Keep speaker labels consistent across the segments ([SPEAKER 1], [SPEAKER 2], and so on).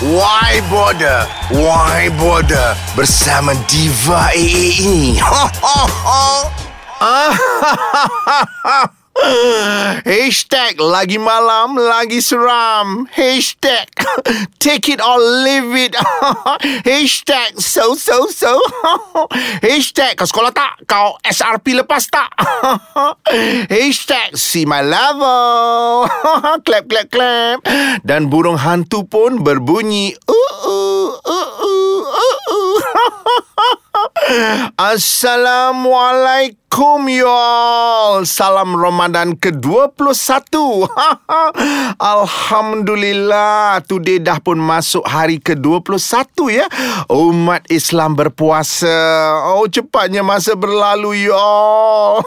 [SPEAKER 1] Why Border? Why Border? Bersama Diva AA ini. Ho, ho, ho.
[SPEAKER 2] Hashtag lagi malam lagi seram Hashtag take it or leave it Hashtag so so so Hashtag kau sekolah tak? Kau SRP lepas tak? Hashtag see my level Clap clap clap Dan burung hantu pun berbunyi uh, uh, uh, uh, uh, uh. Assalamualaikum y'all Salam Ramadan ke-21. Alhamdulillah. Today dah pun masuk hari ke-21 ya. Umat Islam berpuasa. Oh cepatnya masa berlalu y'all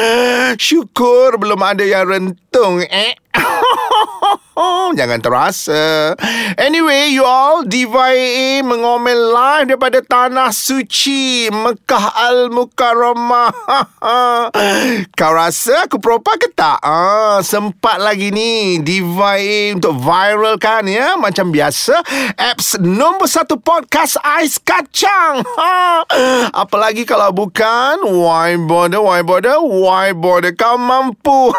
[SPEAKER 2] Syukur belum ada yang rentung eh. Jangan terasa. Anyway you all Diva AA mengomel live daripada Tanah Suci Mekah Al-Mukarramah Kau rasa aku propa ke tak? Ah, sempat lagi ni Diva AA untuk viral kan ya? Macam biasa Apps nombor satu podcast Ais Kacang. Ha. Apalagi kalau bukan Why bother, why bother, why bother Kau mampu.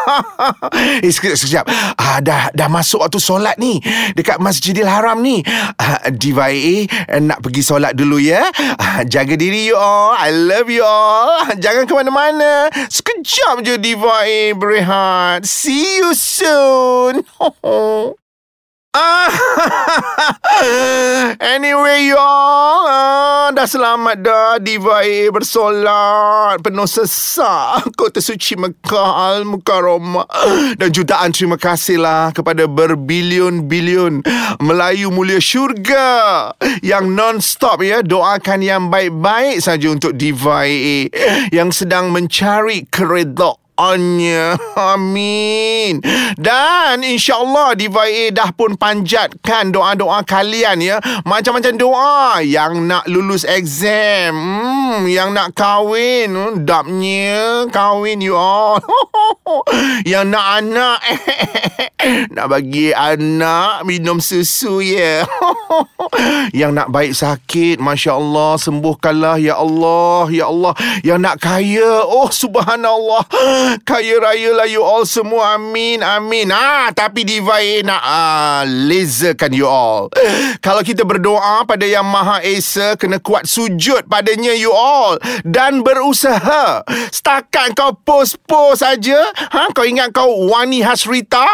[SPEAKER 2] Eh sekejap, sekejap. Ah, dah, dah masuk waktu solat ni Dekat Masjidil Haram ni. Ah, Diva AA Nak pergi solat dulu ya? Ah, Jaga diri you all. I love you all. Jangan ke mana-mana. Sekejap je Diva AA berehat. See you soon. Anyway y'all ah, Dah selamat dah. Diva A bersolat. Penuh sesak. Kota suci Mekah Al-Mukarramah. Dan jutaan terima kasih lah Kepada berbilion-bilion Melayu mulia syurga Yang non-stop ya Doakan yang baik-baik saja Untuk Diva A Yang sedang mencari keredok Anya. Amin. Dan insyaAllah Diva dah pun panjatkan doa-doa kalian ya. Macam-macam doa. Yang nak lulus exam. Hmm, yang nak kahwin. Hmm, dapnya kahwin you all. yang nak anak. nak bagi anak minum susu ya. yang nak baik sakit. Masya Allah. Sembuhkanlah ya Allah. Ya Allah. Yang nak kaya. Oh subhanallah. Kaya raya lah you all semua. Amin Amin. Ah, Tapi Diva A nak ah, Laserkan you all. Kalau kita berdoa Pada Yang Maha Esa Kena kuat sujud Padanya you all. Dan berusaha. Setakat kau post-post saja ha? Kau ingat kau Wani Hasrita?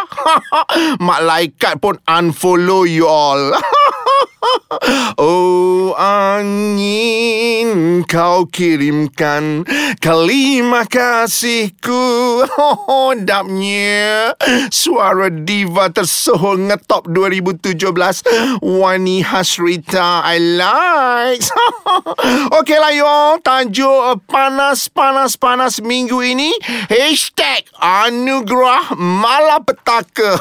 [SPEAKER 2] Malaikat pun Unfollow you all Oh angin kau kirimkan kalimah kasihku. Oh dapnya Suara diva tersohor ngetop 2017 Wani Hasrita I like Okay lah yo. Tajuk panas-panas-panas minggu ini. Hashtag Anugerah Malapetaka.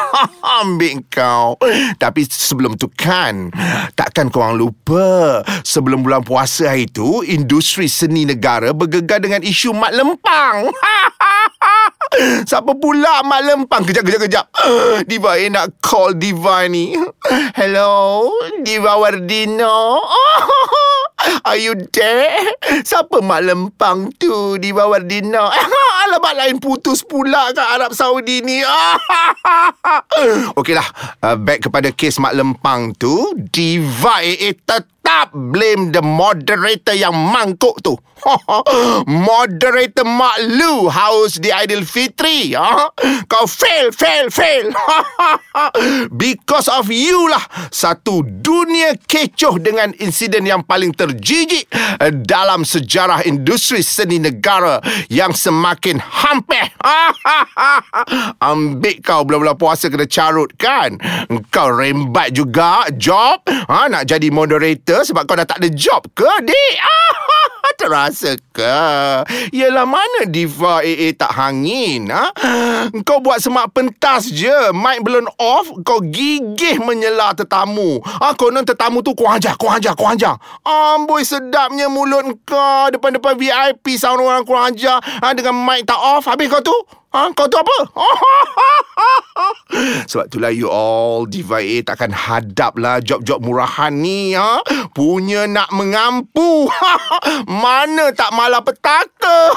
[SPEAKER 2] Ambil kau. Tapi sebelum tu kan Takkan korang lupa Sebelum bulan puasa hari tu Industri seni negara bergegar dengan isu mat lempang. Siapa pula mat lempang? Kejap, kejap, kejap. Diva eh nak call Diva ni. Hello Diva Wardino. Are you there? Siapa mak lempang tu di bawah Alamak lain putus pula kat Arab Saudi ni. Okeylah, uh, back kepada kes mak lempang tu. Diva AA tetap blame the moderator yang mangkuk tu. moderator Mak Lu haus di Aidilfitri. Ha? Kau fail, fail, fail. Because of you lah. Satu dunia kecoh dengan insiden yang paling terjijik dalam sejarah industri seni negara yang semakin hampir. Ambil kau bulan-bulan puasa kena carut kan? Kau rembat juga job? Ha, nak jadi moderator sebab kau dah tak ada job ke, dik? Terasa ke? Yelah mana Diva AA tak hangin? Ha? Kau buat semak pentas je. Mic belum off, kau gigih menyela tetamu. Ha, konon tetamu tu kau ajar, kau ajar, kau ajar. Amboi sedapnya mulut kau depan-depan VIP sound orang kau ajar. Ha, dengan mic tak off. Habis kau tu? Ha? Kau tu apa? Sebab itulah you all Diva A takkan hadap lah Job-job murahan ni ha? Punya nak mengampu Mana tak malah petaka?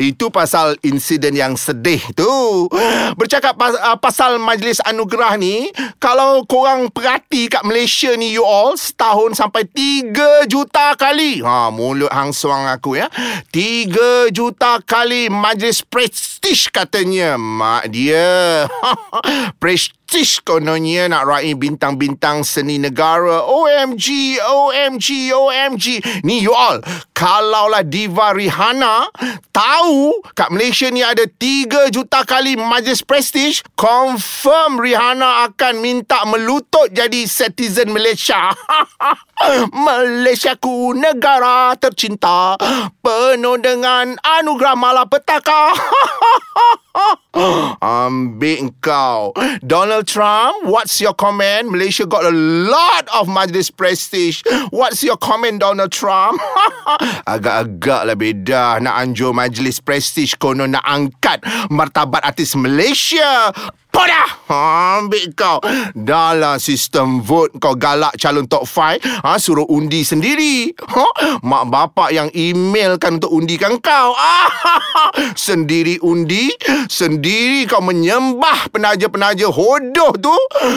[SPEAKER 2] Itu pasal insiden yang sedih tu. Bercakap pas- uh, pasal Majlis Anugerah ni Kalau korang perhati kat Malaysia ni you all Setahun sampai 3 juta kali. Ha, Mulut hang suang aku ya. 3 juta kali Majlis Prestige katanya Mak dia. Prestige kononnya nak raih bintang-bintang seni negara. OMG, OMG, OMG Ni you all Kalaulah Diva Rihanna Tahu kat Malaysia ni ada 3 juta kali majlis prestige Confirm Rihanna akan minta melutut jadi citizen Malaysia. Malaysia ku negara tercinta Penuh dengan anugerah malapetaka. Ambil kau. Donald Trump. What's your comment? Malaysia got a lot of majlis prestige. What's your comment Donald Trump? Agak-agak lah beda. Nak anjur majlis prestige Konon nak angkat Martabat artis Malaysia Podah Ambil kau. Dalam sistem vote Kau galak calon top 5 ha, Suruh undi sendiri. Ha? Mak bapak yang emailkan Untuk undikan kau. Ah, Sendiri undi Sendiri kau menyembah Penaja-penaja hodoh tu.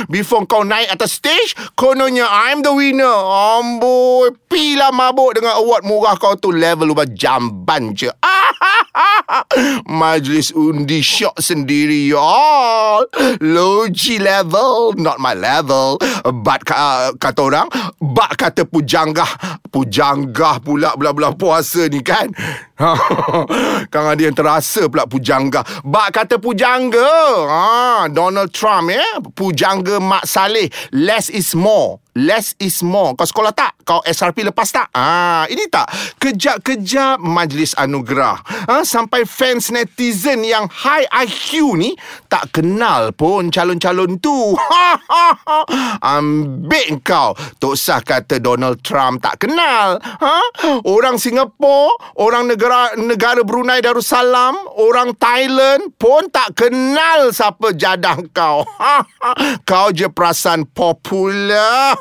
[SPEAKER 2] Before kau naik atas stage Kononnya I'm the winner. Amboi Pilah mabuk dengan award murah kau tu Level ubah jamban je. Majlis undi syok sendiri y'all Low G level Not my level. But uh, kata orang But kata pujanggah Pujanggah pula Bulan-bulan puasa ni kan? Kang ada yang terasa pula pujanggah Bak kata pujangga ha, Donald Trump ya eh? Pujangga Mak Saleh Less is more Less is more. Kau sekolah tak? Kau SRP lepas tak? Ah, ini tak. Kejap-kejap Majlis Anugerah. Ha, Sampai fans netizen yang high IQ ni Tak kenal pun calon-calon tu. Ambil kau. Tak usah kata Donald Trump tak kenal. Ha? Orang Singapura Orang negara negara Brunei Darussalam Orang Thailand pun tak kenal siapa jadah kau. Kau je perasan popular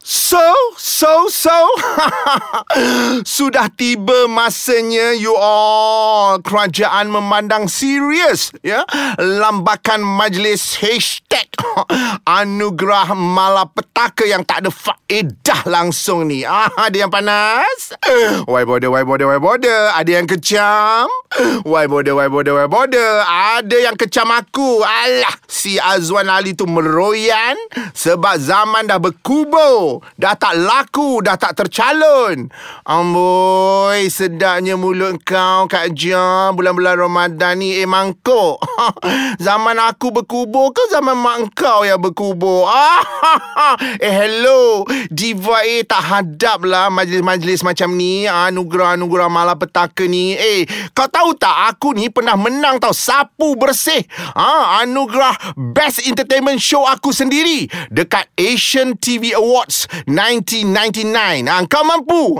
[SPEAKER 2] So, so, so Sudah tiba masanya you all Kerajaan memandang serius ya Lambakan majlis hashtag Anugerah malapetaka yang tak ada faedah langsung ni ah, Ada yang panas? Why border, why border, why border? Ada yang kecam? Why border, why border, why border? Ada yang kecam aku Alah, si Azwan Ali tu meroyan Sebab zaman dah berkubur Dah tak laku, dah tak tercalon. Amboi, sedapnya mulut kau Kak Jam Bulan-bulan Ramadan ni Eh mangkuk. Zaman aku berkubur ke zaman mak kau yang berkubur? Eh hello. Diva A tak hadap lah Majlis-majlis macam ni. Anugerah-anugerah malapetaka ni. Eh kau tahu tak Aku ni pernah menang tau Sapu bersih? Ha, Anugerah Best Entertainment Show aku sendiri. Dekat Asian TV Awards 1999 ha, Kau mampu?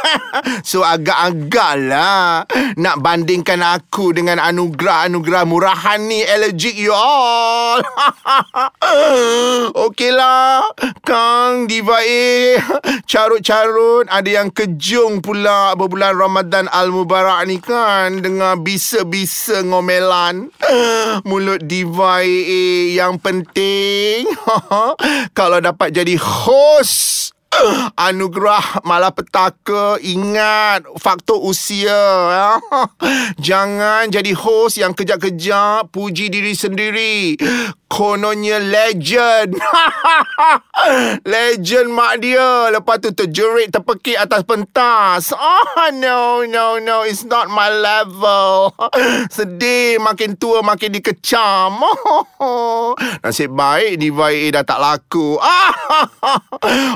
[SPEAKER 2] So agak-agak lah Nak bandingkan aku Dengan anugerah-anugerah murahan ni Allergic you all. Okeylah Kang Diva A. Carut-carut Ada yang kejung pula Berbulan Ramadan Al-Mubarak ni kan Dengar bisa-bisa ngomelan. Mulut Diva A Yang penting. Kalau dapat jadi host Anugerah malapetaka Ingat Faktor usia ya. Jangan jadi host yang kejap-kejap Puji diri sendiri. Kononnya legend. Legend mak dia. Lepas tu terjerit terpekik atas pentas. Oh no no no It's not my level. Sedih makin tua makin dikecam. Nasib baik Diva AA dah tak laku.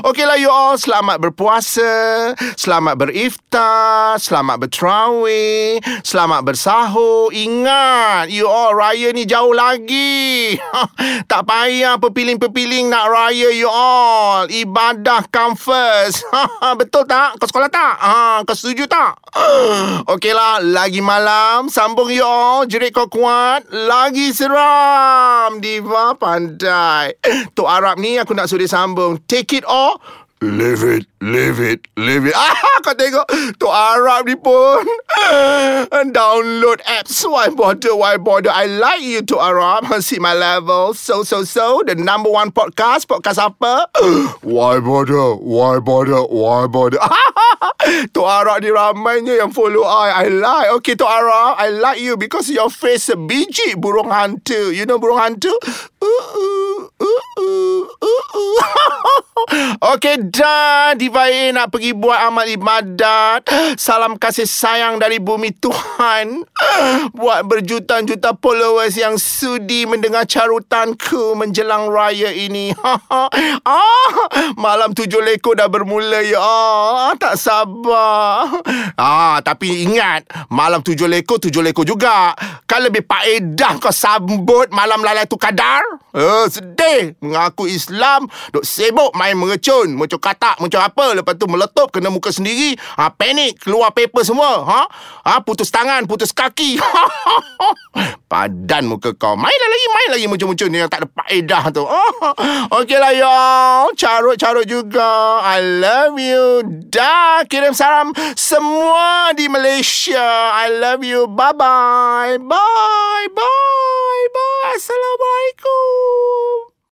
[SPEAKER 2] Okeylah you all, selamat berpuasa, selamat beriftar, selamat berterawih, selamat bersahur. Ingat, you all raya ni jauh lagi. tak payah pepiling-pepiling nak raya you all. Ibadah come first. Betul tak? Kau sekolah tak? Ha, kau setuju tak? Okeylah, lagi malam sambung you all. Jerit kau kuat, lagi seram. Diva pandai. Tok Arab ni aku nak suruh sambung. Take it all. Live it, live it, live it. Ah, kau tengok. Tok Arab ni pun. Download apps. Why bother, why bother. I like you, Tok Arab. See my level. So, so, so. The number one podcast. Podcast apa? why bother, why bother, why bother. Tok Arab ni ramainya yang follow I. I like. Okay, Tok Arab. I like you because your face a biji burung hantu. You know burung hantu? Uh, uh, uh, uh, uh, uh. Okay, dah. Diva A nak pergi buat amal ibadat. Salam kasih sayang dari bumi Tuhan. Buat berjuta-juta followers yang sudi mendengar carutanku menjelang raya ini. ah, malam tujuh lekor dah bermula ya. Ah, tak sabar. Ah, tapi ingat, malam tujuh lekor, tujuh lekor juga. Kan lebih paedah kau sambut malam lalai tu kadar. Eh, sedih. Mengaku Islam, duk sibuk main mercun. Macam katak, macam apa. Lepas tu meletup, kena muka sendiri. Ha, panik, keluar paper semua. Ha? Ha, putus tangan, putus kaki. Padan muka kau. Mainlah lagi, main lagi ni yang tak ada faedah tu. Okeylah, y'all. Carut-carut juga. I love you. Dah kirim salam semua di Malaysia. I love you. Bye-bye. Bye. Bye. Bye. Assalamualaikum.